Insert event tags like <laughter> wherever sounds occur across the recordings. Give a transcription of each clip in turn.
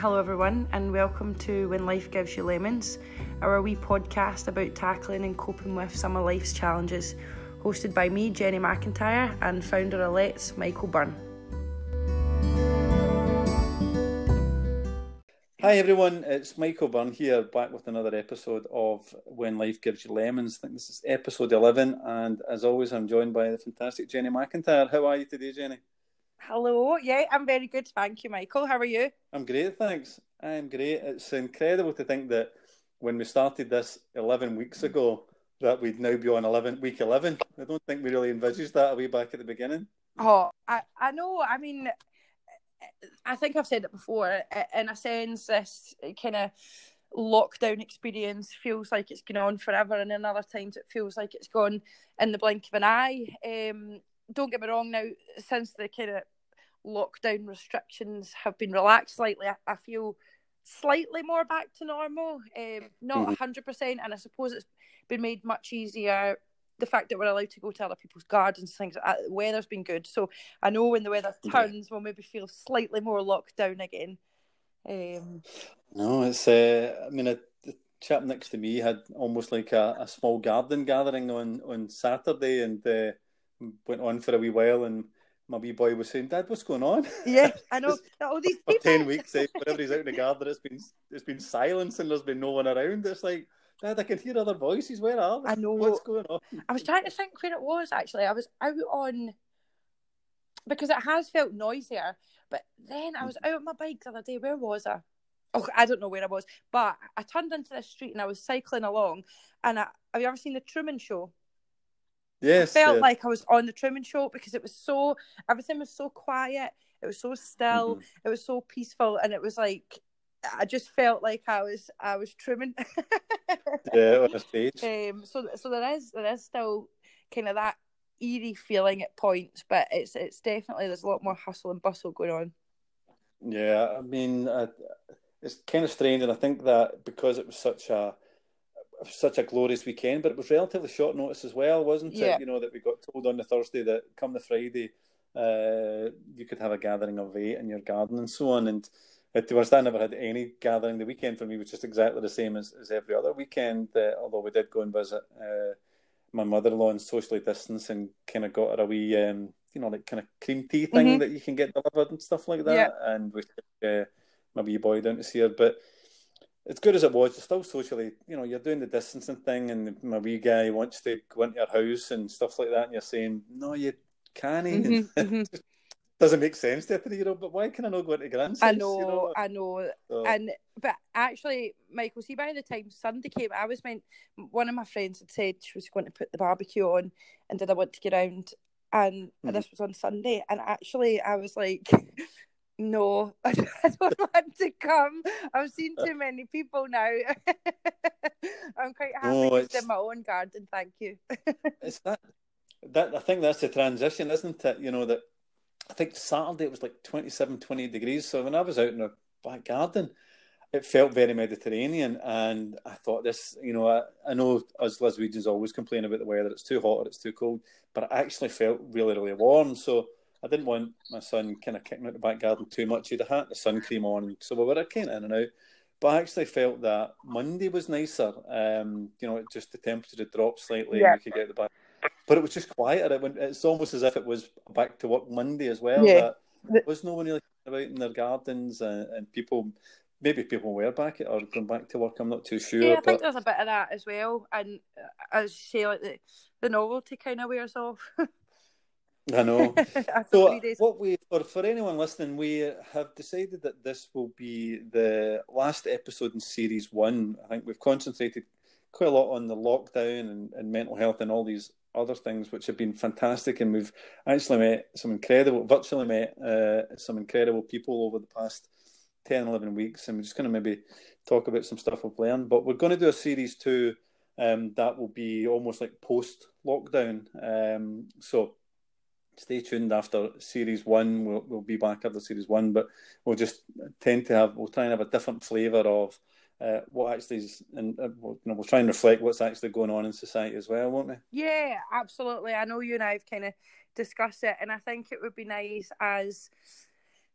Hello, everyone, and welcome to When Life Gives You Lemons, our wee podcast about tackling and coping with some of life's challenges, hosted by me, Jenny McIntyre, and founder of Let's, Michael Byrne. Hi everyone, it's Michael Byrne here, back with another episode of When Life Gives You Lemons. I think this is episode 11, and as always, I'm joined by the fantastic Jenny McIntyre. How are you today, Jenny? Hello. Yeah, I'm very good. Thank you, Michael. How are you? I'm great, thanks. I'm great. It's incredible to think that when we started this 11 weeks ago, that we'd now be on 11 week 11. I don't think we really envisaged that way back at the beginning. Oh, I, I know. I mean, I think I've said it before. In a sense, this kind of lockdown experience feels like it's gone on forever, and in other times it feels like it's gone in the blink of an eye. Um, don't get me wrong. Now, since the kind of lockdown restrictions have been relaxed slightly, I, I feel slightly more back to normal. Um, not mm-hmm. hundred percent, and I suppose it's been made much easier. The fact that we're allowed to go to other people's gardens, things like that. The weather's been good, so I know when the weather turns, we'll maybe feel slightly more locked down again. Um, no, it's. Uh, I mean, a, the chap next to me had almost like a, a small garden gathering on on Saturday, and uh, went on for a wee while, and my wee boy was saying, "Dad, what's going on?" Yeah, <laughs> I know. All these people. Ten weeks, eh, whenever he's out in the garden, it's been it's been silence and there's been no one around. It's like, Dad, I can hear other voices. Where are they? I know what's going on. I was trying to think where it was. Actually, I was out on because it has felt noisier. But then I was out on my bike the other day. Where was I? Oh, I don't know where I was, but I turned into this street and I was cycling along. And I, have you ever seen the Truman Show? Yes, I felt yeah. like I was on the Truman Show because it was so everything was so quiet. It was so still. Mm-hmm. It was so peaceful, and it was like I just felt like I was I was Truman. yeah, on a stage. Um, so so there is there is still kind of that eerie feeling at points, but it's it's definitely there's a lot more hustle and bustle going on. Yeah, I mean, I, it's kind of strange, and I think that because it was such a such a glorious weekend, but it was relatively short notice as well, wasn't yeah. it? You know that we got told on the Thursday that come the Friday, uh, you could have a gathering of eight in your garden and so on. And to be I never had any gathering. The weekend for me was just exactly the same as, as every other weekend. Uh, although we did go and visit uh, my mother-in-law and socially distance and kind of got her a wee, um, you know, like kind of cream tea thing mm-hmm. that you can get delivered and stuff like that. Yeah. And we took uh, my wee boy down to see her, but as good as it was, you're still socially, you know, you're doing the distancing thing, and my wee guy wants to go into your house and stuff like that, and you're saying, no, you can't. Mm-hmm, <laughs> mm-hmm. doesn't make sense to a three year old, but why can I not go into grandsons? I know, you know? I know. So. And but actually, Michael, see by the time Sunday came, I was meant one of my friends had said she was going to put the barbecue on and did I want to get around and mm-hmm. this was on Sunday and actually I was like <laughs> no, <laughs> I don't want to come. I've seen too many people now. <laughs> I'm quite happy oh, just in my own garden, thank you. <laughs> it's that that I think that's the transition, isn't it? You know that I think Saturday it was like 27, 28 degrees. So when I was out in the back garden, it felt very Mediterranean, and I thought this. You know, I, I know us Glaswegians always complain about the weather; it's too hot or it's too cold, but it actually felt really, really warm. So I didn't want my son kind of kicking out the back garden too much. He had had the sun cream on, so we were kind of in and out. But I actually felt that Monday was nicer. Um, you know, just the temperature had dropped slightly, yeah. and we could get the back. But it was just quieter. It went, it's almost as if it was back to work Monday as well. Yeah. There was no one really about in their gardens, and, and people maybe people were back or going back to work. I'm not too sure. Yeah, I think there's a bit of that as well. And uh, as you say, like the, the novelty kind of wears off. <laughs> I know. <laughs> so what we for for anyone listening, we have decided that this will be the last episode in series one. I think we've concentrated quite a lot on the lockdown and, and mental health and all these other things, which have been fantastic. And we've actually met some incredible, virtually met uh, some incredible people over the past 10, 11 weeks. And we're just going to maybe talk about some stuff we've learned. But we're going to do a series two um, that will be almost like post lockdown. Um, so stay tuned after series one. We'll, we'll be back after series one, but we'll just tend to have, we'll try and have a different flavour of uh, what actually is, and uh, we'll, you know, we'll try and reflect what's actually going on in society as well, won't we? Yeah, absolutely. I know you and I have kind of discussed it, and I think it would be nice as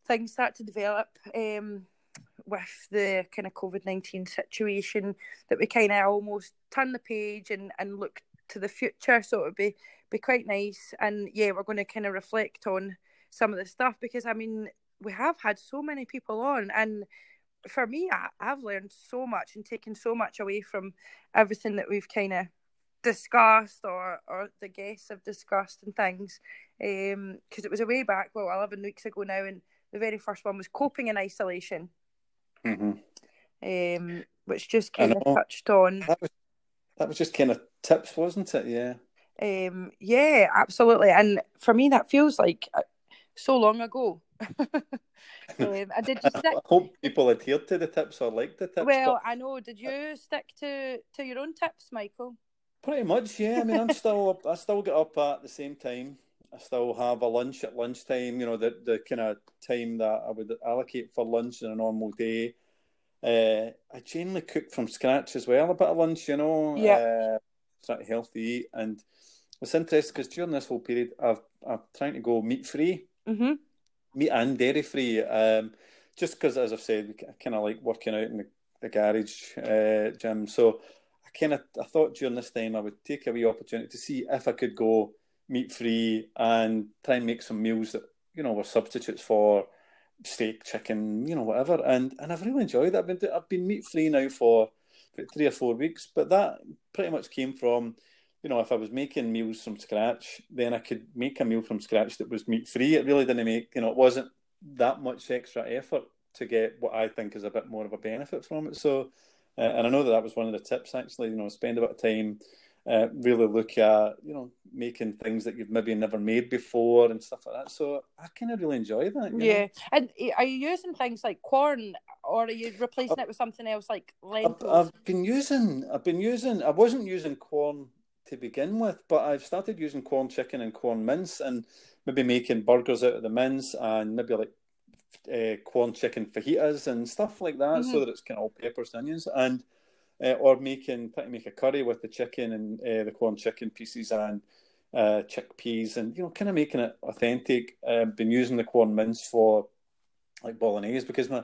things start to develop. Um, with the kind of COVID nineteen situation that we kind of almost turn the page and and look to the future. So it would be be quite nice. And yeah, we're going to kind of reflect on some of the stuff because I mean we have had so many people on and for me I, have learned so much and taken so much away from everything that we've kind of discussed or or the guests have discussed and things because um, it was a way back well 11 weeks ago now and the very first one was coping in isolation mm-hmm. um, which just kind of touched on that was, that was just kind of tips wasn't it yeah um, yeah absolutely and for me that feels like uh, so long ago <laughs> <laughs> um, I did. Stick... I hope people adhere to the tips or like the tips. Well. I know. Did you stick to to your own tips, Michael? Pretty much, yeah. I mean, I'm still up, I still get up at the same time. I still have a lunch at lunchtime. You know, the the kind of time that I would allocate for lunch in a normal day. Uh, I generally cook from scratch as well. A bit of lunch, you know. Yeah. Uh, healthy eat, and it's interesting because during this whole period, I've I'm trying to go meat free. Mm-hmm meat and dairy free. Um, just because, as I've said, I kind of like working out in the, the garage uh, gym. So I kind of I thought during this time I would take a wee opportunity to see if I could go meat free and try and make some meals that you know were substitutes for steak, chicken, you know, whatever. And and I've really enjoyed it. I've been I've been meat free now for three or four weeks, but that pretty much came from you know, if I was making meals from scratch, then I could make a meal from scratch that was meat free. It really didn't make, you know, it wasn't that much extra effort to get what I think is a bit more of a benefit from it. So, uh, and I know that that was one of the tips actually, you know, spend a bit of time, uh, really look at, you know, making things that you've maybe never made before and stuff like that. So I kind of really enjoy that. yeah. Know? And are you using things like Quorn or are you replacing I've, it with something else like lentils? I've, I've been using, I've been using, I wasn't using Quorn to begin with. But I've started using Quorn chicken and Quorn mince and maybe making burgers out of the mince and maybe like uh, Quorn chicken fajitas and stuff like that, mm-hmm. so that it's kind of all peppers and onions, and uh, or making trying to make a curry with the chicken and uh, the Quorn chicken pieces and uh, chickpeas, and you know, kind of making it authentic. I've been using the Quorn mince for like bolognese because my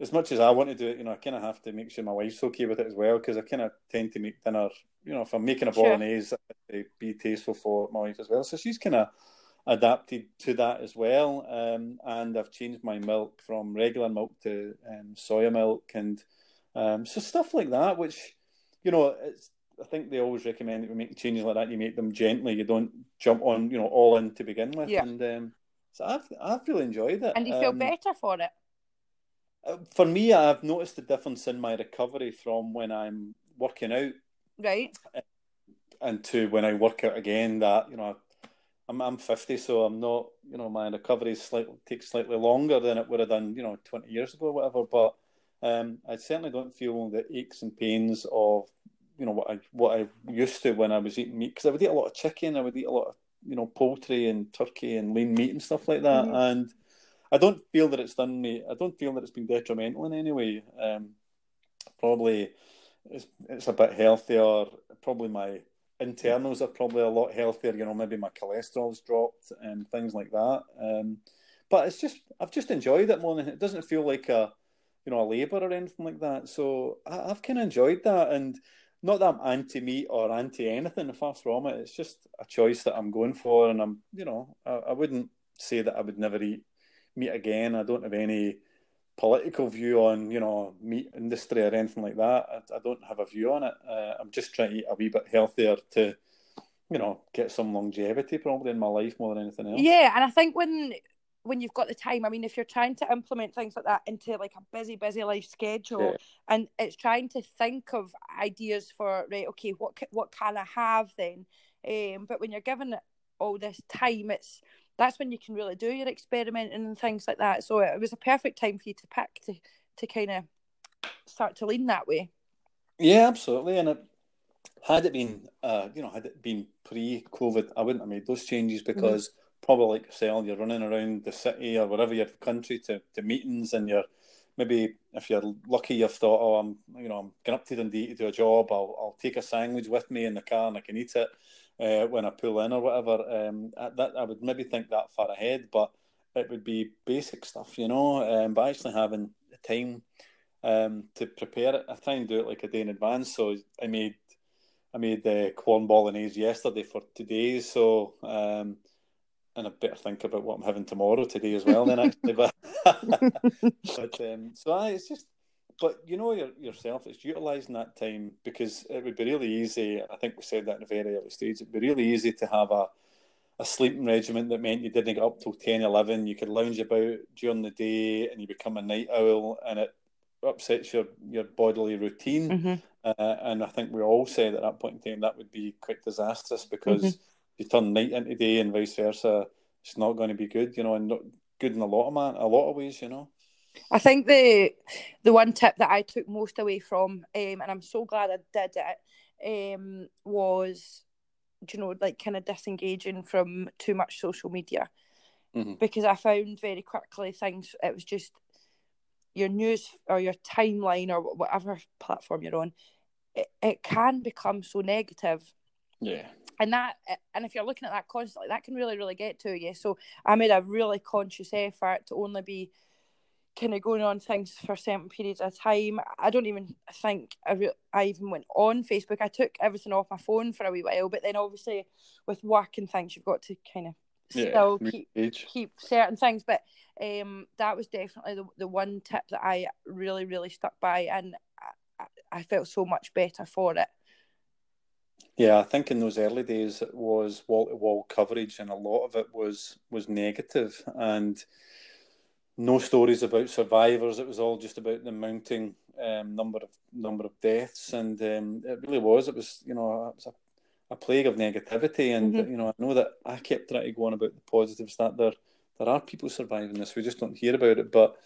as much as I want to do it, you know, I kind of have to make sure my wife's okay with it as well because I kind of tend to make dinner. You know, if I'm making a bolognese, sure. be tasteful for my wife as well. So she's kind of adapted to that as well. Um, and I've changed my milk from regular milk to um, soya milk, and um, so stuff like that. Which, you know, it's. I think they always recommend that we make changes like that. You make them gently. You don't jump on, you know, all in to begin with. Yeah. And um, so I've I've really enjoyed it. And you feel um, better for it for me, I've noticed the difference in my recovery from when I'm working out, right, and to when I work out again. That you know, I'm I'm 50, so I'm not. You know, my recovery slightly takes slightly longer than it would have done. You know, 20 years ago, or whatever. But um, I certainly don't feel the aches and pains of you know what I what I used to when I was eating meat because I would eat a lot of chicken, I would eat a lot of you know poultry and turkey and lean meat and stuff like that, mm-hmm. and I don't feel that it's done me. I don't feel that it's been detrimental in any way. Um, probably it's it's a bit healthier. Probably my internals are probably a lot healthier. You know, maybe my cholesterol's dropped and things like that. Um, but it's just I've just enjoyed it more than it doesn't feel like a you know a labour or anything like that. So I, have kind of enjoyed that and. Not that I'm anti meat or anti anything, far from it. It's just a choice that I'm going for, and I'm, you know, I, I wouldn't say that I would never eat meat again. I don't have any political view on you know meat industry or anything like that. I, I don't have a view on it. Uh, I'm just trying to eat a wee bit healthier to you know get some longevity probably in my life more than anything else. Yeah, and I think when when you've got the time, I mean, if you're trying to implement things like that into like a busy, busy life schedule, yeah. and it's trying to think of ideas for right, okay, what what can I have then? Um, but when you're given all this time, it's that's when you can really do your experimenting and things like that. So it was a perfect time for you to pick to to kind of start to lean that way. Yeah, absolutely. And it, had it been, uh, you know, had it been pre-COVID, I wouldn't have made those changes mm-hmm. because mm-hmm. probably like yourself, you're running around the city or wherever your country to, to meetings, and you're maybe if you're lucky, you've thought, oh, I'm, you know, I'm going up to Dundee to do a job. I'll, I'll take a sandwich with me in the car and I can eat it uh, when I pull in or whatever. Um, that I would maybe think that far ahead, but it would be basic stuff, you know. Um, but actually having the time um, to prepare it. I try and do it like a day in advance. So I made I made the Quorn bolognese yesterday for today. So um, and I better think about what I'm having tomorrow today as well. Then actually, but <laughs> but um, so I, it's just. But you know yourself, it's utilising that time because it would be really easy. I think we said that in a very early stage. It'd be really easy to have a a sleeping regimen that meant you didn't get up till 10, 11. You could lounge about during the day and you become a night owl and it upsets your, your bodily routine. Mm-hmm. Uh, and I think we all said at that point in time that would be quite disastrous because mm-hmm. you turn night into day and vice versa. It's not going to be good, you know, and not good in a lot of man, a lot of ways, you know. I think the the one tip that I took most away from, um, and I'm so glad I did it, um, was you know, like kind of disengaging from too much social media mm-hmm. because I found very quickly things, it was just your news or your timeline or whatever platform you're on, it, it can become so negative. Yeah. And that, and if you're looking at that constantly, that can really, really get to you. So I made a really conscious effort to only be kind of going on things for certain periods of time. I don't even think I, re- I even went on Facebook. I took everything off my phone for a wee while, but then obviously with work and things, you've got to kind of still yeah, keep keep certain things. But um, that was definitely the, the one tip that I really really stuck by, and I, I felt so much better for it. Yeah, I think in those early days it was wall to wall coverage, and a lot of it was was negative and no stories about survivors. It was all just about the mounting um, number of number of deaths, and um, it really was. It was you know it was a, a plague of negativity, and mm-hmm. you know I know that I kept trying to go on about the positives that there there are people surviving this. We just don't hear about it, but.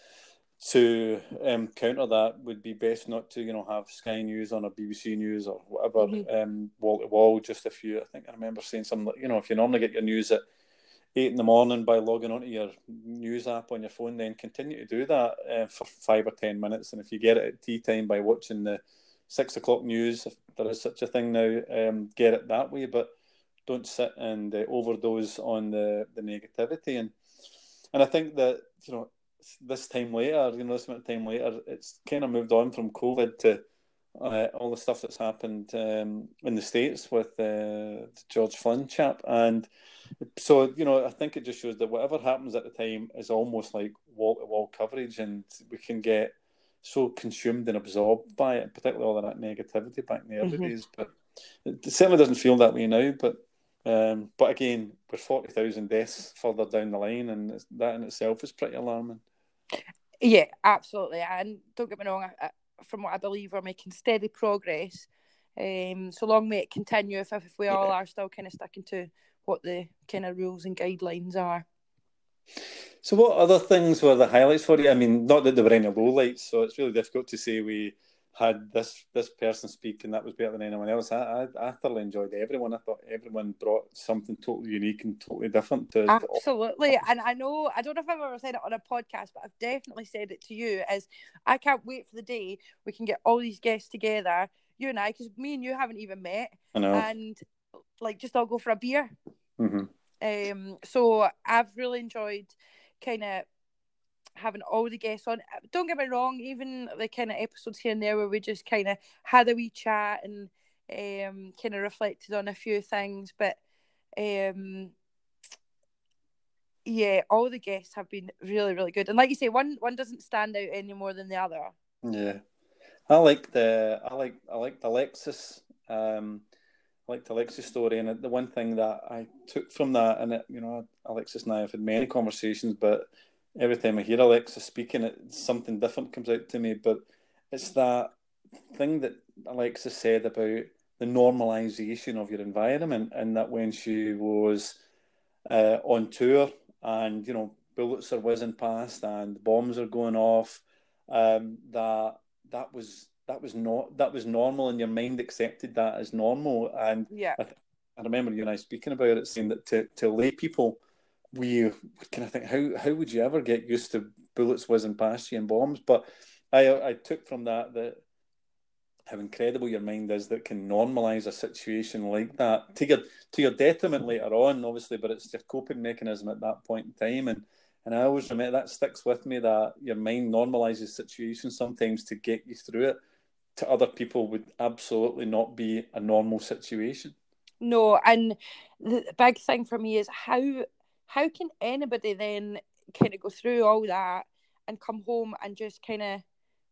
To um, counter that would be best not to, you know, have Sky News on or BBC News or whatever mm-hmm. um, wall to wall. Just a few. I think I remember saying something. like You know, if you normally get your news at eight in the morning by logging onto your news app on your phone, then continue to do that uh, for five or ten minutes. And if you get it at tea time by watching the six o'clock news, if there is such a thing now, um, get it that way. But don't sit and uh, overdose on the, the negativity. And and I think that you know this time later, you know, this amount of time later, it's kind of moved on from COVID to uh, all the stuff that's happened um, in the states with the George Flynn chap, and so you know, I think it just shows that whatever happens at the time is almost like wall to wall coverage, and we can get so consumed and absorbed by it, particularly all of that negativity back in the early mm-hmm. days. But it certainly doesn't feel that way now. But um, but again, we're forty thousand deaths further down the line, and that in itself is pretty alarming. Yeah, absolutely. And don't get me wrong, I, from what I believe, we're making steady progress. Um, so long may it continue if, if we all yeah. are still kind of sticking to what the kind of rules and guidelines are. So, what other things were the highlights for you? I mean, not that there were any lowlights, so it's really difficult to say we had this this person speak and that was better than anyone else. I, I, I thoroughly enjoyed everyone. I thought everyone brought something totally unique and totally different to Absolutely. To and I know I don't know if I've ever said it on a podcast, but I've definitely said it to you as I can't wait for the day we can get all these guests together, you and I, because me and you haven't even met. I know. And like just all go for a beer. Mm-hmm. Um so I've really enjoyed kind of having all the guests on. Don't get me wrong, even the kind of episodes here and there where we just kind of had a wee chat and um, kind of reflected on a few things, but um, yeah, all the guests have been really, really good. And like you say, one one doesn't stand out any more than the other. Yeah, I like the I like I like the Alexis. Um, liked Alexis' story, and the one thing that I took from that, and it, you know, Alexis and I have had many conversations, but every time I hear Alexis speaking, it something different comes out to me. But it's that thing that Alexis said about the normalization of your environment, and that when she was uh, on tour, and you know, bullets are whizzing past and bombs are going off, um, that that was that was not that was normal, and your mind accepted that as normal. And yeah, I, I remember you and I speaking about it, saying that to to lay people we kind of think how how would you ever get used to bullets whizzing past you and bombs? But I I took from that that how incredible your mind is that can normalize a situation like that to your to your detriment later on, obviously, but it's your coping mechanism at that point in time and And I always remember that sticks with me that your mind normalizes situations sometimes to get you through it. To other people, would absolutely not be a normal situation. No, and the big thing for me is how how can anybody then kind of go through all that and come home and just kind of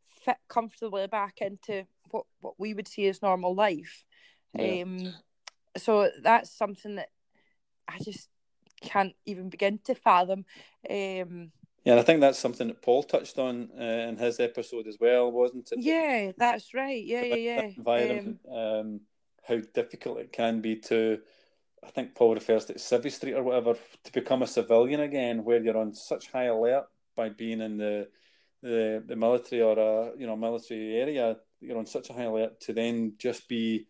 fit comfortably back into what what we would see as normal life. Yeah. Um, so that's something that I just can't even begin to fathom. Um, yeah, and I think that's something that Paul touched on uh, in his episode as well, wasn't it? Yeah, that's right. Yeah, yeah, yeah. Environment, um, um, how difficult it can be to, I think Paul refers to it Civvy Street or whatever, to become a civilian again, where you're on such high alert by being in the the, the military or a you know military area. You're on such a high alert to then just be,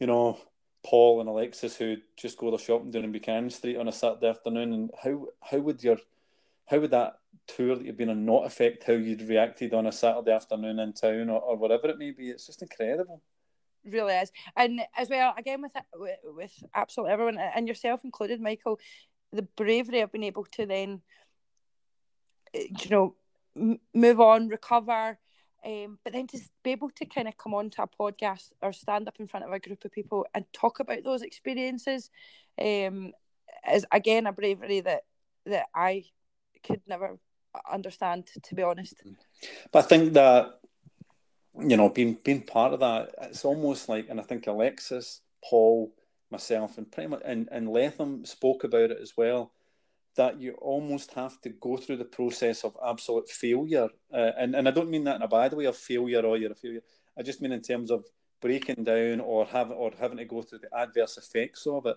you know, Paul and Alexis who just go to shopping down in Buchanan Street on a Saturday afternoon, and how how would your how would that tour that you've been on not affect how you'd reacted on a Saturday afternoon in town or, or whatever it may be? It's just incredible. really is, and as well again with with, with absolutely everyone and yourself included, Michael, the bravery of being able to then, eh, you know, move on, recover, um, but then to be able to kind of come onto a podcast or stand up in front of a group of people and talk about those experiences um, is again a bravery that that I could never understand, to be honest. But I think that you know, being being part of that, it's almost like, and I think Alexis, Paul, myself, and pretty much, and and Lethem spoke about it as well that you almost have to go through the process of absolute failure. Uh, and, and I don't mean that in a bad way of failure or you're a failure. I just mean in terms of breaking down or having or having to go through the adverse effects of it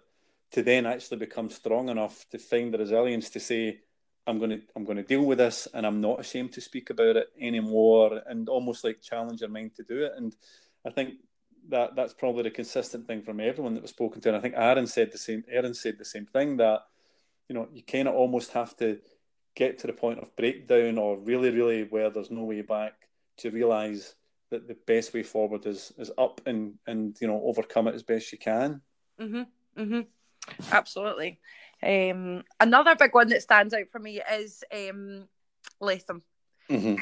to then actually become strong enough to find the resilience to say, I'm gonna I'm gonna deal with this and I'm not ashamed to speak about it anymore and almost like challenge your mind to do it. And I think that that's probably the consistent thing from everyone that was spoken to. And I think Aaron said the same Aaron said the same thing that you know, you kind of almost have to get to the point of breakdown or really, really where there's no way back to realize that the best way forward is is up and and you know overcome it as best you can. Mhm. Mhm. Absolutely. Um, another big one that stands out for me is um, Lethem. Mm-hmm.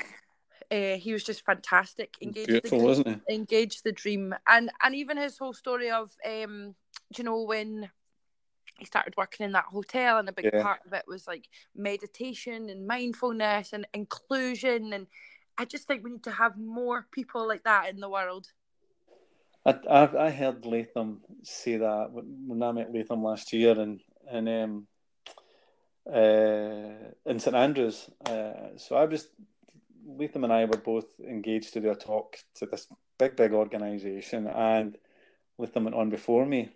Uh, he was just fantastic. Engaged Beautiful, the, wasn't he? Engaged the dream, and and even his whole story of, um, you know, when he started working in that hotel and a big yeah. part of it was like meditation and mindfulness and inclusion and i just think we need to have more people like that in the world i i, I heard lethem say that when i met lethem last year and and um uh in st andrews uh, so i was lethem and i were both engaged to do a talk to this big big organization and lethem went on before me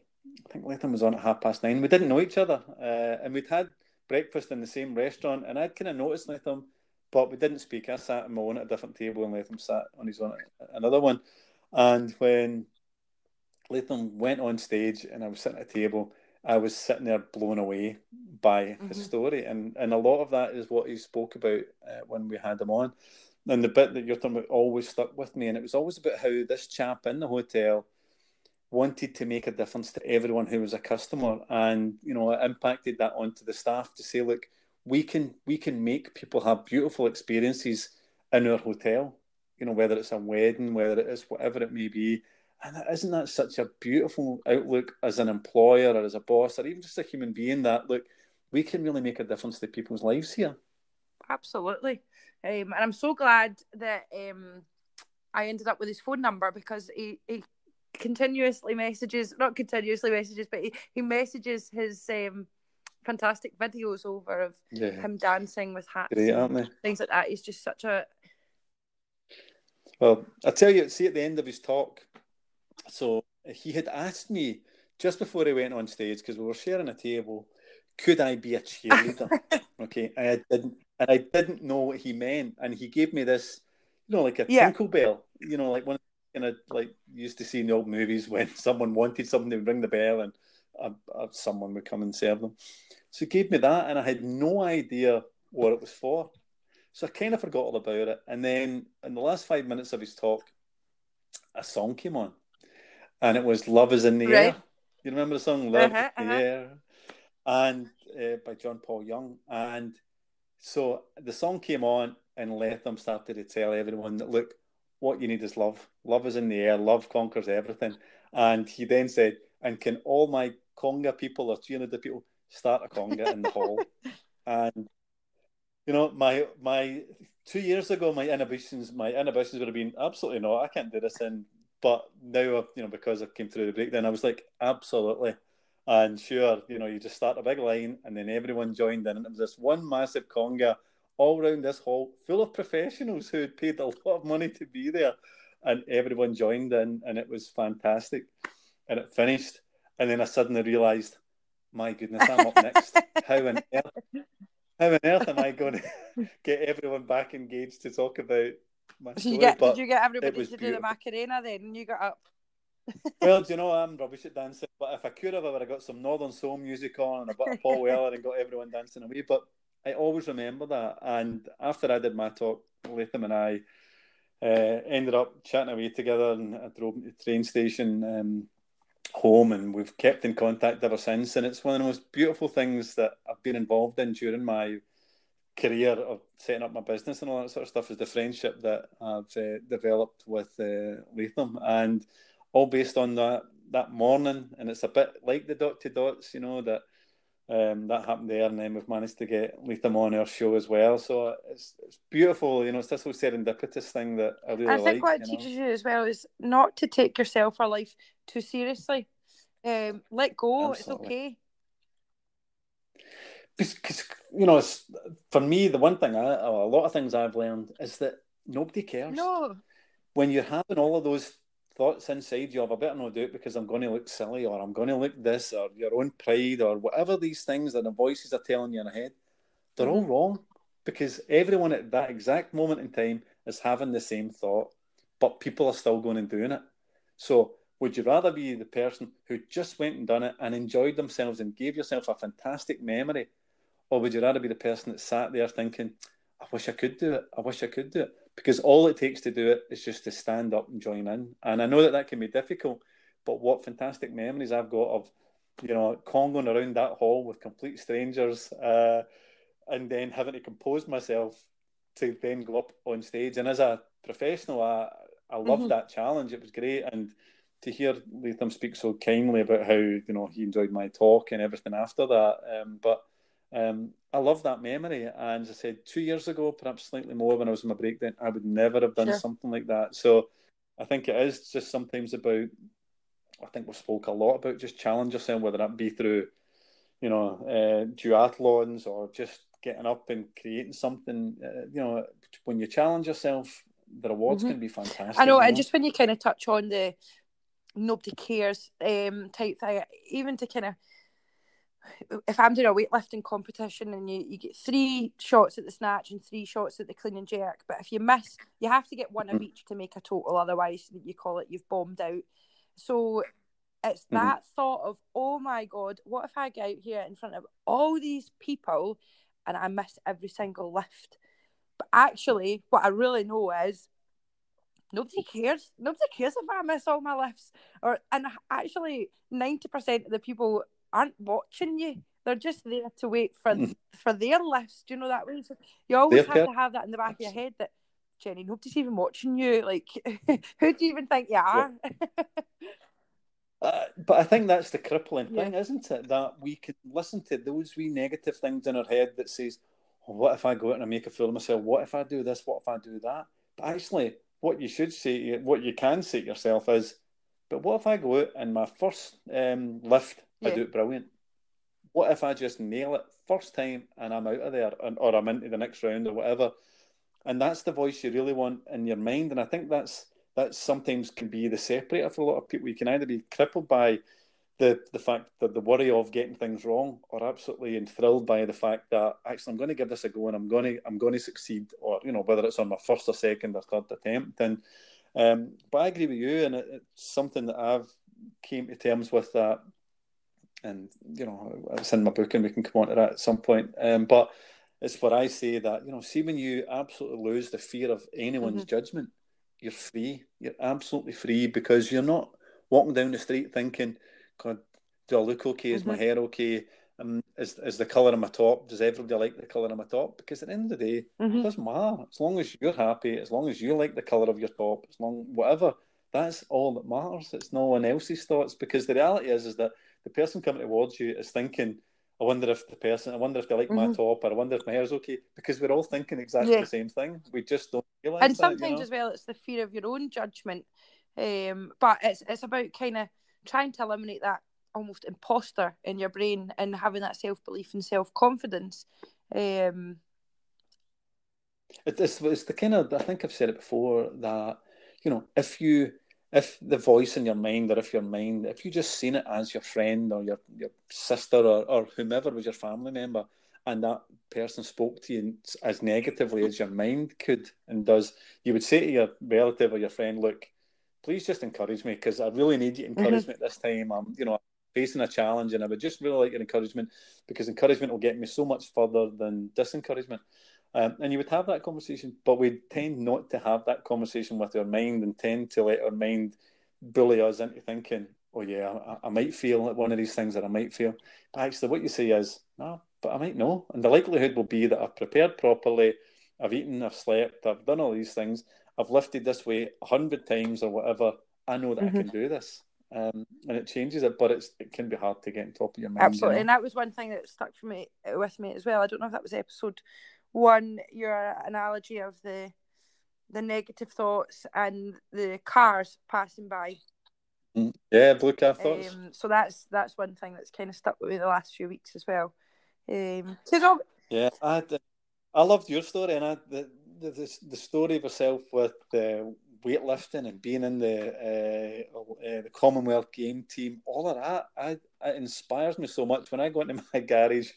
I think Lethem was on at half past nine. We didn't know each other, uh, and we'd had breakfast in the same restaurant, and I'd kind of noticed Lethem, but we didn't speak. I sat on my own at a different table, and Lethem sat on his own at another one. And when Lethem went on stage, and I was sitting at a table, I was sitting there blown away by mm-hmm. his story, and and a lot of that is what he spoke about uh, when we had him on. And the bit that you're talking about always stuck with me, and it was always about how this chap in the hotel wanted to make a difference to everyone who was a customer and you know it impacted that onto the staff to say look we can we can make people have beautiful experiences in our hotel you know whether it's a wedding whether it is whatever it may be and isn't that such a beautiful outlook as an employer or as a boss or even just a human being that look we can really make a difference to people's lives here absolutely um, and i'm so glad that um, i ended up with his phone number because he, he continuously messages, not continuously messages, but he, he messages his um, fantastic videos over of yeah. him dancing with hats, Great, aren't they? things like that. He's just such a. Well, I tell you, see at the end of his talk, so he had asked me just before he went on stage because we were sharing a table. Could I be a cheerleader? <laughs> okay, I didn't, and I didn't know what he meant, and he gave me this, you know, like a yeah. tinkle bell, you know, like one kind of like used to see in the old movies when <laughs> someone wanted something, they would ring the bell and uh, uh, someone would come and serve them. So he gave me that, and I had no idea what it was for. So I kind of forgot all about it. And then in the last five minutes of his talk, a song came on, and it was "Love Is in the right. Air." You remember the song "Love uh-huh, in the uh-huh. Air"? And uh, by John Paul Young, and So the song came on, and Lethem started to tell everyone that look, what you need is love. Love is in the air. Love conquers everything. And he then said, and can all my conga people or 300 people start a conga in the hall? <laughs> And you know, my my two years ago, my inhibitions, my inhibitions would have been absolutely no, I can't do this. And but now, uh, you know, because I came through the breakdown, I was like, absolutely. And sure, you know, you just start a big line, and then everyone joined in, and it was this one massive conga all around this hall, full of professionals who had paid a lot of money to be there, and everyone joined in, and it was fantastic. And it finished, and then I suddenly realised, my goodness, I'm up next. <laughs> How on earth? How on earth am I going <laughs> to get everyone back engaged to talk about my story? You get, did you get everybody to beautiful. do the Macarena then? And you got up. well, do you <laughs> know I'm rubbish at dancing, but if I could have, I would have got some Northern Soul music on and a bit of Paul <laughs> Weller and got everyone dancing away. But I always remember that. And after I did my talk, Lethem and I uh, ended up chatting away together, and I drove to the train station um, home, and we've kept in contact ever since. And it's one of the most beautiful things that I've been involved in during my career of setting up my business and all that sort of stuff is the friendship that I've uh, developed with uh, Lethem, and all based on that that morning. And it's a bit like the dot to dots, you know that um, that happened there, and then we've managed to get Lethem on our show as well. So it's it's beautiful, you know. It's this whole serendipitous thing that I really I think like, what it teaches know? you as well is not to take yourself or life too seriously. Um, let go. Absolutely. It's okay. Because you know, it's, for me, the one thing I, a lot of things I've learned is that nobody cares. No. When you're having all of those thoughts inside you of I better not do it because I'm going to look silly or I'm going to look this or your own pride or whatever these things that the voices are telling you in the head, they're all mm. wrong because everyone at that exact moment in time is having the same thought, but people are still going and doing it. So would you rather be the person who just went and done it and enjoyed themselves and gave yourself a fantastic memory? Or would you rather be the person that sat there thinking, I wish I could do it. I wish I could do it because all it takes to do it is just to stand up and join in. And I know that that can be difficult, but what fantastic memories I've got of, you know, congoing around that hall with complete strangers, uh, and then having to compose myself to then go up on stage. And as a professional, I I loved mm-hmm. that challenge. It was great, and to hear Lethem speak so kindly about how you know he enjoyed my talk and everything after that. Um, but um, I love that memory. And as I said, two years ago, perhaps slightly more when I was in my breakdown, I would never have done sure. something like that. So I think it is just sometimes about, I think we've spoke a lot about just challenge yourself, whether that be through, you know, uh, duathlons or just getting up and creating something. Uh, you know, when you challenge yourself, the rewards mm-hmm. can be fantastic. I know, and know? just when you kind of touch on the nobody cares um, type thing, even to kind of if I'm doing a weightlifting competition and you, you get three shots at the snatch and three shots at the clean and jerk, but if you miss, you have to get one of mm-hmm. each to make a total. Otherwise, you call it you've bombed out. So it's mm-hmm. that mm-hmm. thought of, oh my god, what if I get out here in front of all these people and I miss every single lift? But actually, what I really know is nobody cares. Nobody cares if I miss all my lifts. Or and actually, ninety percent of the people aren't watching you. They're just there to wait for mm. for their list. Do you know that way? So you always have to have that in the back of your head that Jenny, nobody's even watching you. <laughs> Like, <laughs> who do you even think you are? <laughs> uh, but I think that's the crippling thing, yeah. isn't it? That we can listen to those wee negative things in our head that says, oh, "What if I go out and I make a fool of myself? What if I do this? What if I do that?" But actually, what you should say, what you can say to yourself is, "But what if I go out and my first um, lift yeah. I do it brilliant. What if I just nail it first time and I'm out of there, and, or I'm into the next round or whatever? And that's the voice you really want in your mind. And I think that's that sometimes can be the separator for a lot of people. You can either be crippled by the the fact that the worry of getting things wrong, or absolutely enthralled by the fact that actually I'm going to give this a go and I'm going to I'm going to succeed, or you know whether it's on my first or second or third attempt. And um, but I agree with you, and it, it's something that I've came to terms with that and you know it's in my book and we can come on to that at some point um, but it's where i say that you know see when you absolutely lose the fear of anyone's mm-hmm. judgment you're free you're absolutely free because you're not walking down the street thinking god do i look okay is mm-hmm. my hair okay um, is is the colour of my top. Does everybody like the colour of my top? Because at the end of the day, mm-hmm. it doesn't matter. As long as you're happy, as long as you like the colour of your top, as long whatever, that's all that matters. It's no one else's thoughts. Because the reality is, is that the person coming towards you is thinking, I wonder if the person, I wonder if they like mm-hmm. my top, or I wonder if my hair's okay. Because we're all thinking exactly yeah. the same thing. We just don't realize. And sometimes that, you know? as well, it's the fear of your own judgment. Um, but it's it's about kind of trying to eliminate that almost imposter in your brain and having that self belief and self confidence. Um, it's, it's the kind of I think I've said it before that you know if you if the voice in your mind or if your mind if you just seen it as your friend or your your sister or, or whomever was your family member and that person spoke to you as negatively as your mind could and does you would say to your relative or your friend look please just encourage me because I really need your encouragement mm-hmm. this time. I'm, you know, facing a challenge, and I would just really like your encouragement because encouragement will get me so much further than disencouragement. Um, and you would have that conversation, but we tend not to have that conversation with our mind and tend to let our mind bully us into thinking, oh, yeah, I, I might feel like one of these things that I might feel. But actually, what you say is, no, but I might know. And the likelihood will be that I've prepared properly, I've eaten, I've slept, I've done all these things, I've lifted this weight a hundred times or whatever. I know that mm-hmm. I can do this. Um, and it changes it, but it's it can be hard to get on top of your mind. Absolutely, you know? and that was one thing that stuck for me with me as well. I don't know if that was episode one. Your analogy of the the negative thoughts and the cars passing by. Mm, yeah, blue car thoughts. Um, so that's that's one thing that's kind of stuck with me the last few weeks as well. Um, all... Yeah, I had, I loved your story, and I the the, the story of yourself with uh, weightlifting and being in the uh, uh, the Commonwealth game team, all of that, I, it inspires me so much. When I go into <laughs> my garage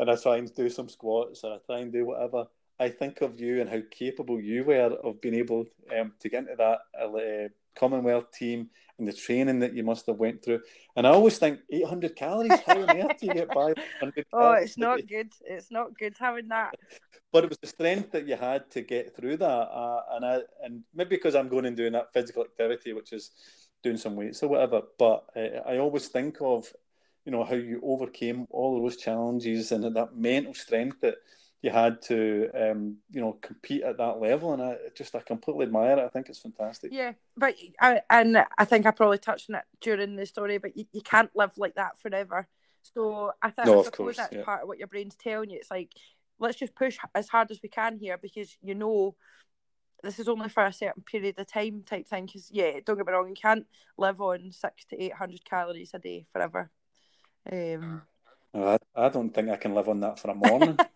and I try and do some squats or I try and do whatever, I think of you and how capable you were of being able um, to get into that uh, Commonwealth team and the training that you must have went through. And I always think 800 calories. How on earth do you get by? <laughs> oh, it's not good. It's not good having that. But it was the strength that you had to get through that. Uh, and I and maybe because I'm going and doing that physical activity, which is doing some weights or whatever. But uh, I always think of you know how you overcame all of those challenges and that mental strength that you had to um, you know compete at that level. And I just I completely admire it. I think it's fantastic. Yeah but I, and I think I probably touched on it during the story but you, you can't live like that forever. So I think no, I suppose course, that's yeah. part of what your brain's telling you. It's like let's just push as hard as we can here because you know this is only for a certain period of time type thing because yeah don't get me wrong you can't live on six to eight hundred calories a day forever um I, I don't think I can live on that for a morning <laughs>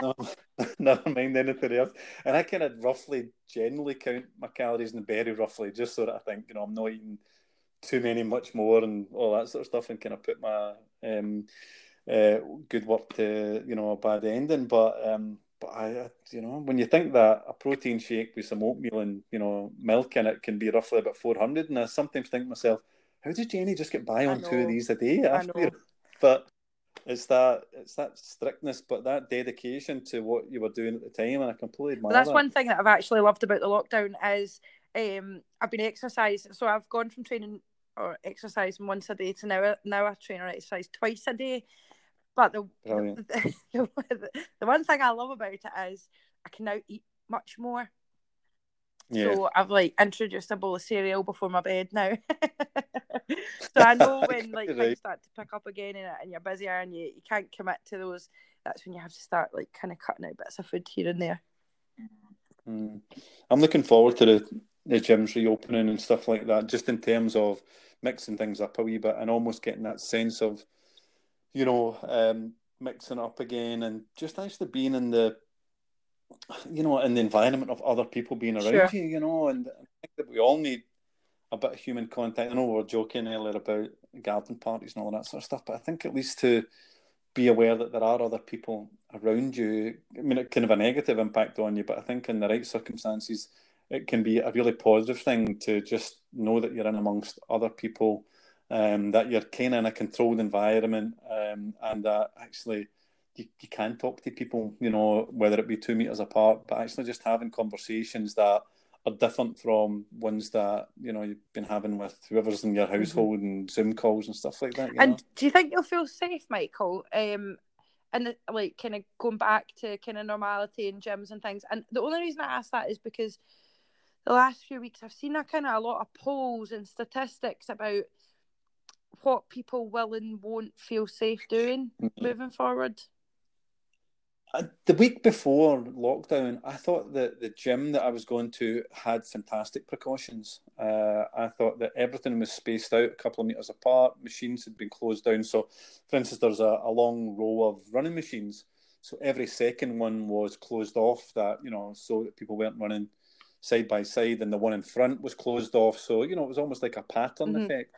no, <laughs> never mind anything else. And I kind of roughly, generally count my calories and very roughly, just so that I think, you know, I'm not eating too many, much more, and all that sort of stuff, and kind of put my um, uh, good work to, you know, a bad ending. But um, but I, you know, when you think that a protein shake with some oatmeal and you know milk in it can be roughly about 400, and I sometimes think to myself, how did Jenny just get by on two of these a day? After? But it's that it's that strictness, but that dedication to what you were doing at the time, and I completely admire. Well, that's that. one thing that I've actually loved about the lockdown is um, I've been exercising. So I've gone from training or exercising once a day to now now I train or exercise twice a day. But the the, <laughs> the, the one thing I love about it is I can now eat much more. Yeah. So I've like introduced a bowl of cereal before my bed now. <laughs> so I know <laughs> when like right. things start to pick up again and, and you're busier and you, you can't commit to those, that's when you have to start like kind of cutting out bits of food here and there. Mm. I'm looking forward to the, the gyms reopening and stuff like that, just in terms of mixing things up a wee bit and almost getting that sense of, you know, um, mixing up again and just actually being in the you know, in the environment of other people being around sure. you, you know, and I think that we all need a bit of human contact. I know we were joking earlier about garden parties and all that sort of stuff, but I think at least to be aware that there are other people around you. I mean, it can have a negative impact on you, but I think in the right circumstances, it can be a really positive thing to just know that you're in amongst other people, um, that you're kind of in a controlled environment, um, and that actually you, you can talk to people, you know, whether it be two meters apart, but actually just having conversations that are different from ones that you know you've been having with whoever's in your mm-hmm. household mm-hmm. and Zoom calls and stuff like that. and know? do you think you'll feel safe, Michael? Um, and like kind of going back to kind of normality in gyms and things. And the only reason I ask that is because the last few weeks I've seen a kind of a lot of polls and statistics about what people will and won't feel safe doing mm-hmm. moving forward. Uh, the week before lockdown, I thought that the gym that I was going to had fantastic precautions. Uh, I thought that everything was spaced out a couple of meters apart. Machines had been closed down. So, for instance, there's a, a long row of running machines. So every second one was closed off. That you know, so that people weren't running side by side, and the one in front was closed off. So you know, it was almost like a pattern mm-hmm. effect.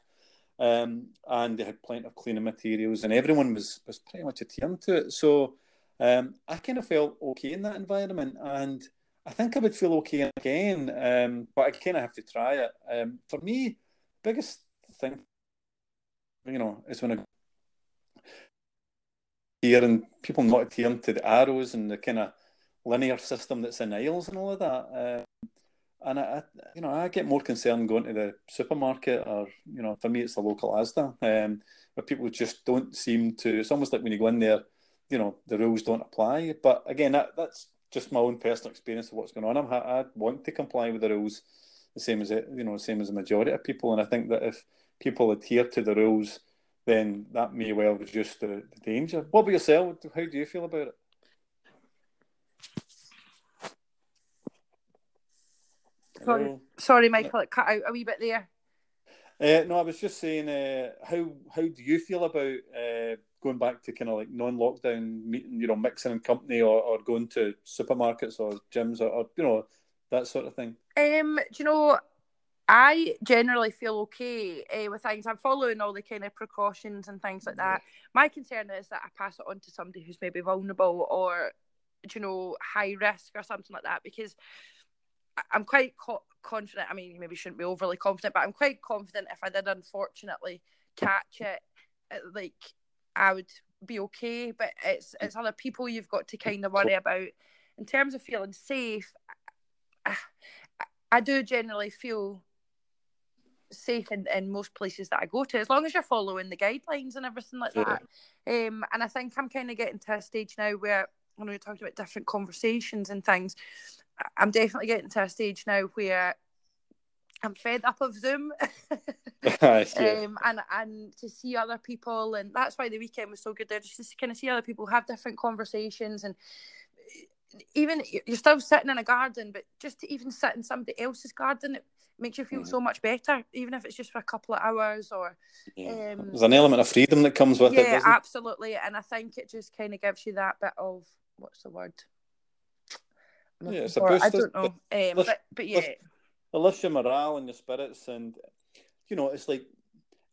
Um, and they had plenty of cleaning materials, and everyone was was pretty much attuned to it. So um, I kind of felt okay in that environment, and I think I would feel okay again. Um, but I kind of have to try it. Um, for me, biggest thing, you know, is when I hear and people not adhering to the arrows and the kind of linear system that's in aisles and all of that. Um, and I, you know, I get more concerned going to the supermarket, or you know, for me, it's the local ASDA, um, where people just don't seem to. It's almost like when you go in there, you know the rules don't apply. But again, that, that's just my own personal experience of what's going on. I'm, I want to comply with the rules, the same as it, you know, the same as the majority of people. And I think that if people adhere to the rules, then that may well reduce the, the danger. What about yourself? How do you feel about it? Sorry, sorry, Michael, it cut out a wee bit there. Uh, no, I was just saying, uh, how how do you feel about uh, going back to kind of like non-lockdown meeting, you know, mixing in company or, or going to supermarkets or gyms or, or you know that sort of thing? Um, do you know? I generally feel okay uh, with things. I'm following all the kind of precautions and things like that. My concern is that I pass it on to somebody who's maybe vulnerable or, you know, high risk or something like that because I'm quite co- confident. I mean, you maybe shouldn't be overly confident, but I'm quite confident if I did unfortunately catch it, like I would be okay. But it's it's other people you've got to kind of worry about. In terms of feeling safe, I, I do generally feel safe in, in most places that I go to, as long as you're following the guidelines and everything like yeah. that. Um, and I think I'm kind of getting to a stage now where when we're talking about different conversations and things, I'm definitely getting to a stage now where I'm fed up of Zoom. <laughs> <laughs> um, and and to see other people and that's why the weekend was so good there just to kind of see other people have different conversations and even you're still sitting in a garden but just to even sit in somebody else's garden it makes you feel mm. so much better even if it's just for a couple of hours or yeah. um, there's an element of freedom that comes with yeah, it yeah absolutely and i think it just kind of gives you that bit of what's the word yeah, it's a boost. I don't know, um, but but yeah, it lifts your morale and your spirits, and you know, it's like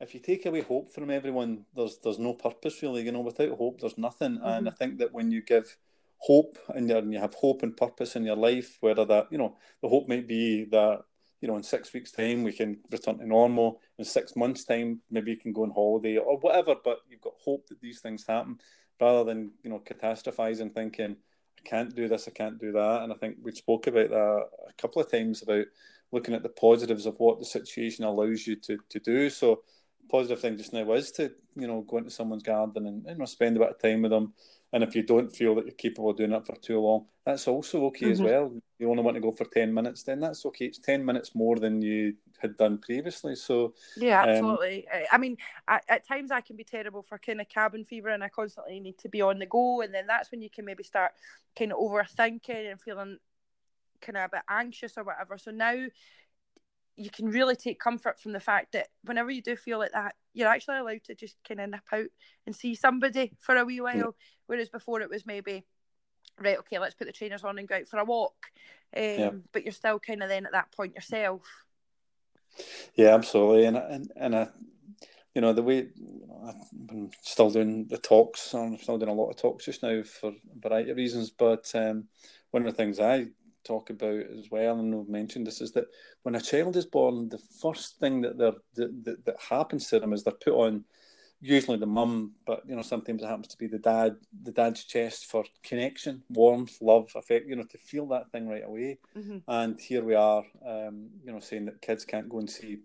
if you take away hope from everyone, there's there's no purpose really. You know, without hope, there's nothing. Mm-hmm. And I think that when you give hope and, and you have hope and purpose in your life, whether that you know the hope might be that you know in six weeks' time we can return to normal. In six months' time, maybe you can go on holiday or whatever. But you've got hope that these things happen, rather than you know catastrophizing, thinking can't do this, I can't do that. And I think we spoke about that a couple of times about looking at the positives of what the situation allows you to, to do. So positive thing just now is to, you know, go into someone's garden and you know spend a bit of time with them. And if you don't feel that you're capable of doing that for too long, that's also okay mm-hmm. as well. You only want to go for ten minutes, then that's okay. It's ten minutes more than you had done previously. So yeah, um, absolutely. Um, I mean, at, at, times I can be terrible for kind of cabin fever, and I constantly need to be on the go, and then that's when you can maybe start kind of overthinking and feeling kind of a bit anxious or whatever. So now you can really take comfort from the fact that whenever you do feel like that, you're actually allowed to just kind of nip out and see somebody for a wee while. Whereas before it was maybe, right, okay, let's put the trainers on and go out for a walk. Um, yeah. But you're still kind of then at that point yourself. Yeah, absolutely, and and and I, you know, the way you know, I'm still doing the talks. I'm still doing a lot of talks just now for a variety of reasons. But um, one of the things I talk about as well, and we've mentioned this, is that when a child is born, the first thing that they're that, that, that happens to them is they're put on usually the mum, but you know sometimes it happens to be the dad, the dad's chest for connection, warmth, love, affect. You know to feel that thing right away. Mm-hmm. And here we are, um, you know, saying that kids can't go and see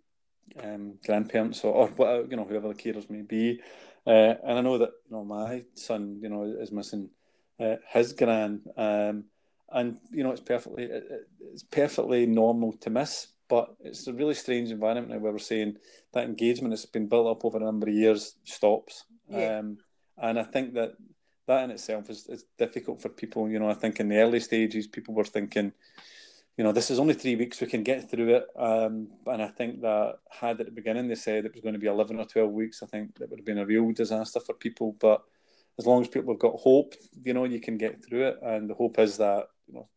um, grandparents or, or whatever, you know whoever the carers may be. Uh, and I know that you know my son, you know, is missing uh, his grand. um, and you know it's perfectly it's perfectly normal to miss but it's a really strange environment now where we're saying that engagement that's been built up over a number of years stops. Yeah. Um, and I think that that in itself is, is difficult for people. You know, I think in the early stages, people were thinking, you know, this is only three weeks, we can get through it. Um, and I think that had at the beginning they said it was going to be 11 or 12 weeks, I think that would have been a real disaster for people. But as long as people have got hope, you know, you can get through it. And the hope is that, you know,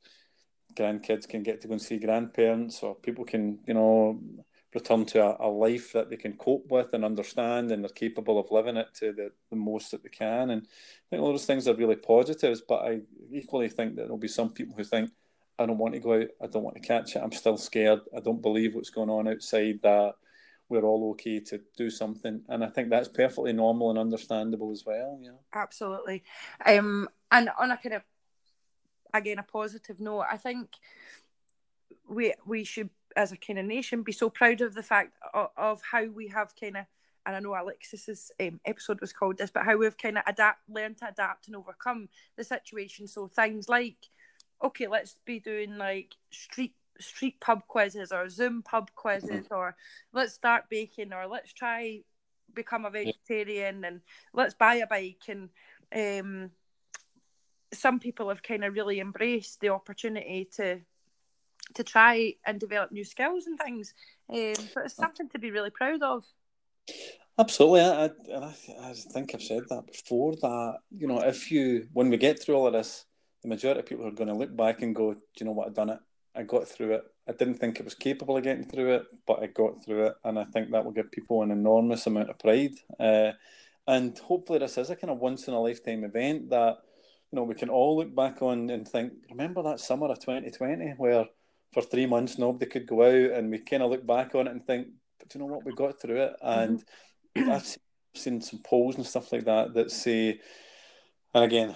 grandkids can get to go and see grandparents, or people can, you know, return to a, a, life that they can cope with and understand, and they're capable of living it to the, the most that they can. And I think all those things are really positives. But I equally think that there'll be some people who think, I don't want to go out, I don't want to catch it, I'm still scared, I don't believe what's going on outside that. We're all okay to do something. And i think that's perfectly normal and understandable as well yeah. Absolutely. Um and on a kind of again a positive note. I think we we should as a kind of nation be so proud of the fact of, of how we have kind of and I know Alexis's um, episode was called this, but how we've kind of adapt, learned to adapt and overcome the situation. So things like, okay, let's be doing like street street pub quizzes or Zoom pub quizzes, or let's start baking, or let's try become a vegetarian, and let's buy a bike, and um, some people have kind of really embraced the opportunity to to try and develop new skills and things. Um, so it's something to be really proud of. Absolutely, I, I, I, I think I've said that before. That you know, if you when we get through all of this, the majority of people are going to look back and go, "Do you know what? I've done it. I got through it. I didn't think it was capable of getting through it, but I got through it." And I think that will give people an enormous amount of pride. Uh, and hopefully, this is a kind of once in a lifetime event that you know, we can all look back on and think, remember that summer of 2020 where for three months nobody could go out, and we kind of look back on it and think, but you know what, we got through it. Mm-hmm. And mm-hmm. I've seen some polls and stuff like that that say, and again,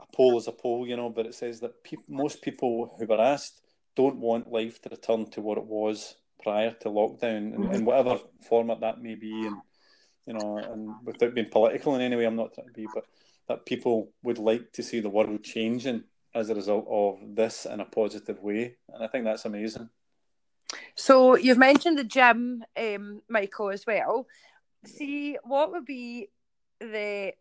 a poll is a poll, you know, but it says that pe- most people who were asked don't want life to return to what it was prior to lockdown, and, in whatever format that may be, and you know, and without being political in any way, I'm not trying to be, but that people would like to see the world changing as a result of this in a positive way. And I think that's amazing. So you've mentioned the gym, um, Michael, as well. See, what would be the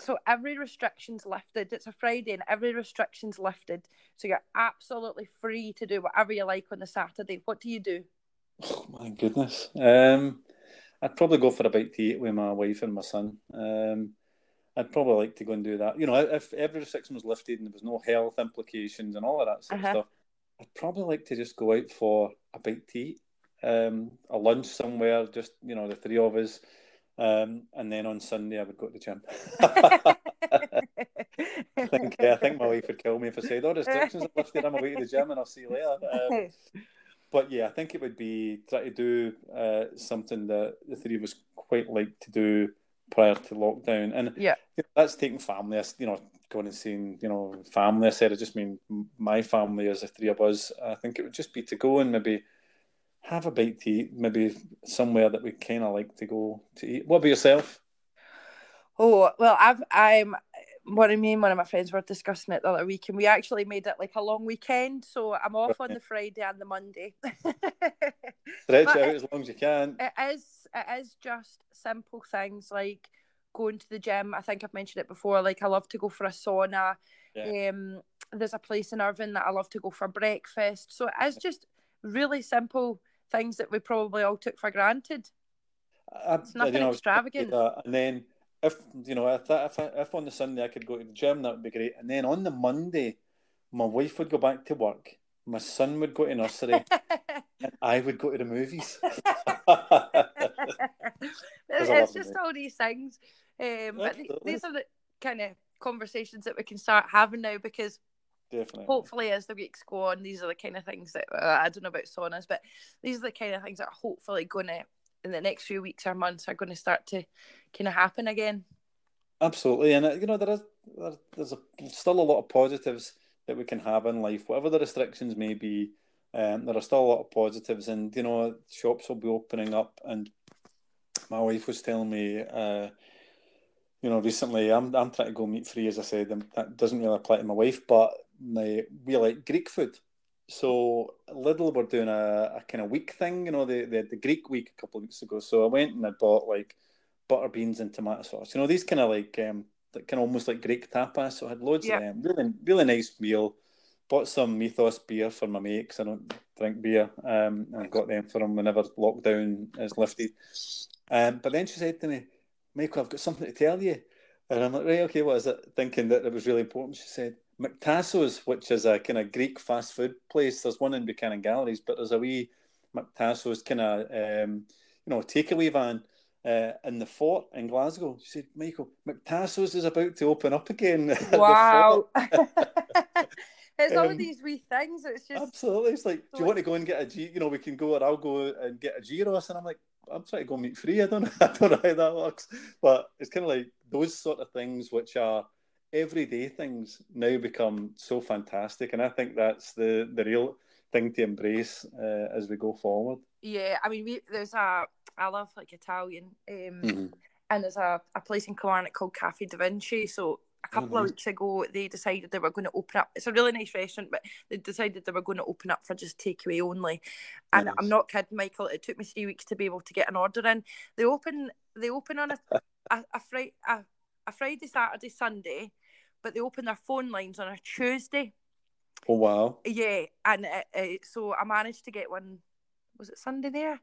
so every restriction's lifted. It's a Friday and every restriction's lifted. So you're absolutely free to do whatever you like on the Saturday. What do you do? Oh my goodness. Um, I'd probably go for a bite to eat with my wife and my son. Um, I'd probably like to go and do that. You know, if every restriction was lifted and there was no health implications and all of that sort uh-huh. of stuff, I'd probably like to just go out for a bite to eat, um, a lunch somewhere, just you know, the three of us, um, and then on Sunday I would go to the gym. I <laughs> think yeah, I think my wife would kill me if I said, "Oh, restrictions are lifted. I'm away to the gym, and I'll see you later." Um, but yeah, I think it would be try to do uh, something that the three of us quite like to do prior to lockdown. And yeah, that's taking family. You know, going and seeing you know family. I said I just mean my family as the three of us. I think it would just be to go and maybe have a bite to eat, maybe somewhere that we kind of like to go to eat. What about yourself? Oh well, I've I'm what I mean, one of my friends were discussing it the other week, and we actually made it like a long weekend. So I'm off on the Friday and the Monday. <laughs> Stretch out as long as you can. It is. It is just simple things like going to the gym. I think I've mentioned it before. Like I love to go for a sauna. Yeah. Um, there's a place in Irvine that I love to go for breakfast. So it is just really simple things that we probably all took for granted. I, it's nothing you know, extravagant. And then if you know if if if on the Sunday I could go to the gym, that would be great. And then on the Monday, my wife would go back to work, my son would go to nursery, <laughs> and I would go to the movies. <laughs> <laughs> it's just all these things, um, but these are the kind of conversations that we can start having now because Definitely. Hopefully, as the weeks go on, these are the kind of things that uh, I don't know about saunas, but these are the kind of things that are hopefully going to in the next few weeks or months are going to start to kind of happen again. Absolutely, and uh, you know there is there's a, still a lot of positives that we can have in life, whatever the restrictions may be. Um, there are still a lot of positives, and you know shops will be opening up. And my wife was telling me, uh, you know, recently I'm I'm trying to go meat free, as I said, and that doesn't really apply to my wife, but my, we like Greek food. So Lidl were doing a, a kind of week thing, you know, they, they had the Greek week a couple of weeks ago. So I went and I bought like butter beans and tomato sauce. You know, these kind of like um, like kind of almost like Greek tapas. So I had loads yeah. of them. Really, really nice meal. Bought some Mythos beer for my mate because I don't drink beer. Um, and I got them for him whenever lockdown is lifted. Um, but then she said to me, Michael, I've got something to tell you. And I'm like, right, okay, what is it? Thinking that it was really important. She said, McTassos, which is a kind of Greek fast food place. There's one in Buchanan Galleries, but there's a wee McTassos kind of um, you know takeaway van uh, in the fort in Glasgow. She said, Michael, McTassos is about to open up again. <laughs> Wow. <laughs> it's all um, these wee things. It's just absolutely. It's like, do you want to go and get a G? You know, we can go, or I'll go and get a gyros, and I'm like, I'm trying to go meat free. I don't know. <laughs> I don't know how that works, but it's kind of like those sort of things which are everyday things now become so fantastic, and I think that's the the real thing to embrace uh, as we go forward. Yeah, I mean, we, there's a I love like Italian, um, mm-hmm. and there's a, a place in Kilmarnock called Cafe Da Vinci. So a couple mm-hmm. of weeks ago, they decided they were going to open up. It's a really nice restaurant, but they decided they were going to open up for just takeaway only. And nice. I'm not kidding, Michael. It took me three weeks to be able to get an order in. They open they open on a a, a, a Friday, Saturday, Sunday, but they open their phone lines on a Tuesday. Oh wow! Yeah, and uh, uh, so I managed to get one. Was it Sunday there?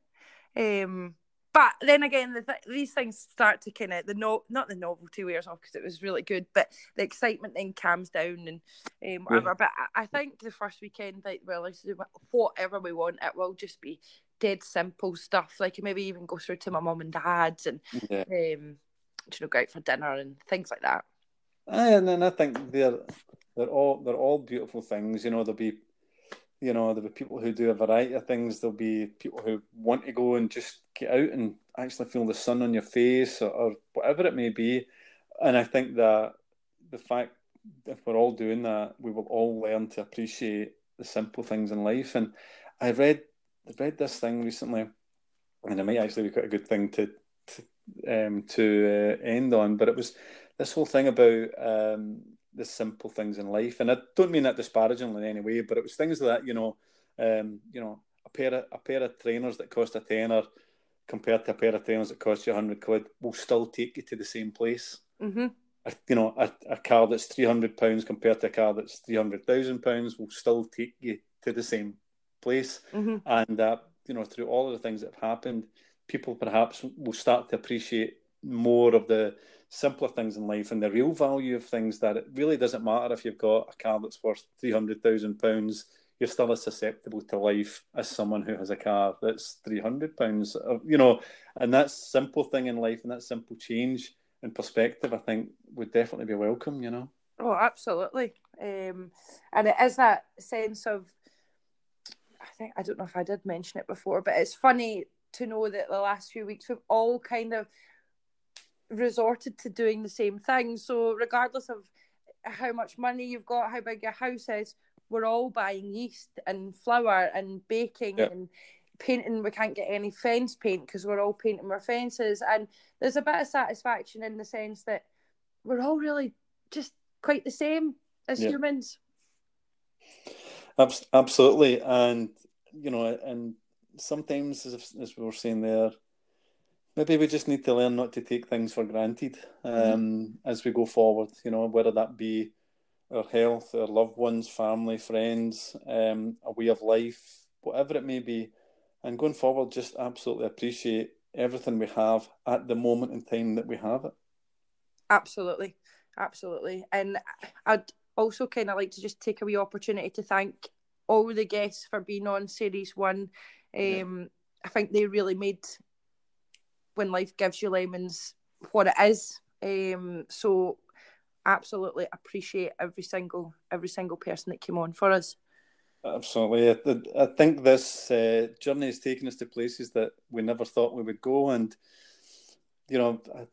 Um, but then again, the th- these things start to kind of the no not the novelty wears off because it was really good, but the excitement then calms down and um, whatever. Yeah. But I, I, think the first weekend, like well, whatever we want. It will just be dead simple stuff. Like maybe even go through to my mum and dad's and yeah. um, you know, go out for dinner and things like that. And then I think they're they're all they're all beautiful things. You know, there'll be you know there'll be people who do a variety of things. There'll be people who want to go and just get out and actually feel the sun on your face or, or whatever it may be. And I think that the fact if we're all doing that, we will all learn to appreciate the simple things in life. And I read I read this thing recently, and it might actually be quite a good thing to to, um, to uh, end on. But it was this whole thing about um, the simple things in life, and I don't mean that disparagingly in any way, but it was things that you know, um, you know, a pair of a pair of trainers that cost a tenner compared to a pair of trainers that cost you a hundred quid will still take you to the same place. Mm-hmm. A, you know, a, a car that's three hundred pounds compared to a car that's three hundred thousand pounds will still take you to the same place, mm-hmm. and that you know through all of the things that have happened, people perhaps will start to appreciate more of the simpler things in life and the real value of things that it really doesn't matter if you've got a car that's worth three hundred thousand pounds, you're still as susceptible to life as someone who has a car that's three hundred pounds. You know, and that simple thing in life and that simple change in perspective, I think, would definitely be welcome. You know. Oh, absolutely. Um, and it is that sense of. I think I don't know if I did mention it before, but it's funny to know that the last few weeks we've all kind of resorted to doing the same thing. So regardless of how much money you've got, how big your house is, we're all buying yeast and flour and baking and painting. We can't get any fence paint because we're all painting our fences. And there's a bit of satisfaction in the sense that we're all really just quite the same as humans. Absolutely, and you know, and sometimes, as, as we were saying there, maybe we just need to learn not to take things for granted um, mm-hmm. as we go forward. You know, whether that be our health, our loved ones, family, friends, um, a way of life, whatever it may be. And going forward, just absolutely appreciate everything we have at the moment in time that we have it. Absolutely, absolutely. And I'd also kind of like to just take a wee opportunity to thank all the guests for being on series one. Um, yeah. I think they really made when life gives you lemons what it is. Um, so absolutely appreciate every single every single person that came on for us. Absolutely. I, I think this uh, journey has taken us to places that we never thought we would go. And, you know, I,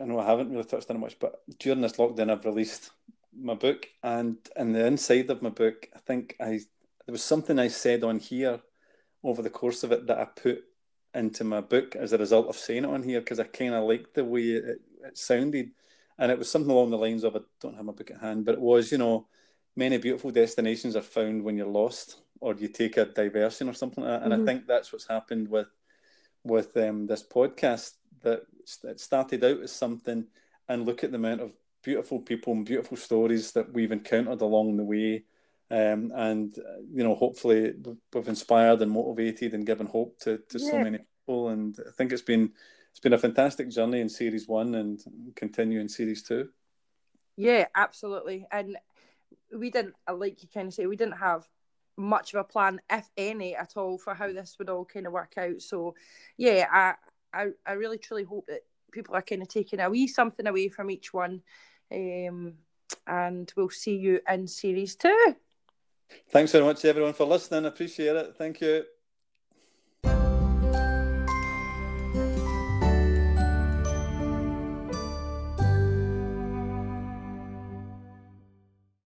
I know I haven't really touched on much, but during this lockdown, I've released my book. And in the inside of my book, I think I there was something I said on here over the course of it that I put into my book as a result of saying it on here because I kind of liked the way it, it sounded. And it was something along the lines of I don't have my book at hand, but it was, you know, many beautiful destinations are found when you're lost or you take a diversion or something like that. And mm-hmm. I think that's what's happened with with um, this podcast that it started out as something and look at the amount of beautiful people and beautiful stories that we've encountered along the way. Um, and you know, hopefully, we've inspired and motivated and given hope to, to yeah. so many people. And I think it's been it's been a fantastic journey in series one and continue in series two. Yeah, absolutely. And we didn't, like you kind of say, we didn't have much of a plan, if any, at all, for how this would all kind of work out. So, yeah, I, I, I really truly hope that people are kind of taking a wee something away from each one. Um, and we'll see you in series two. Thanks very much, everyone, for listening. Appreciate it. Thank you.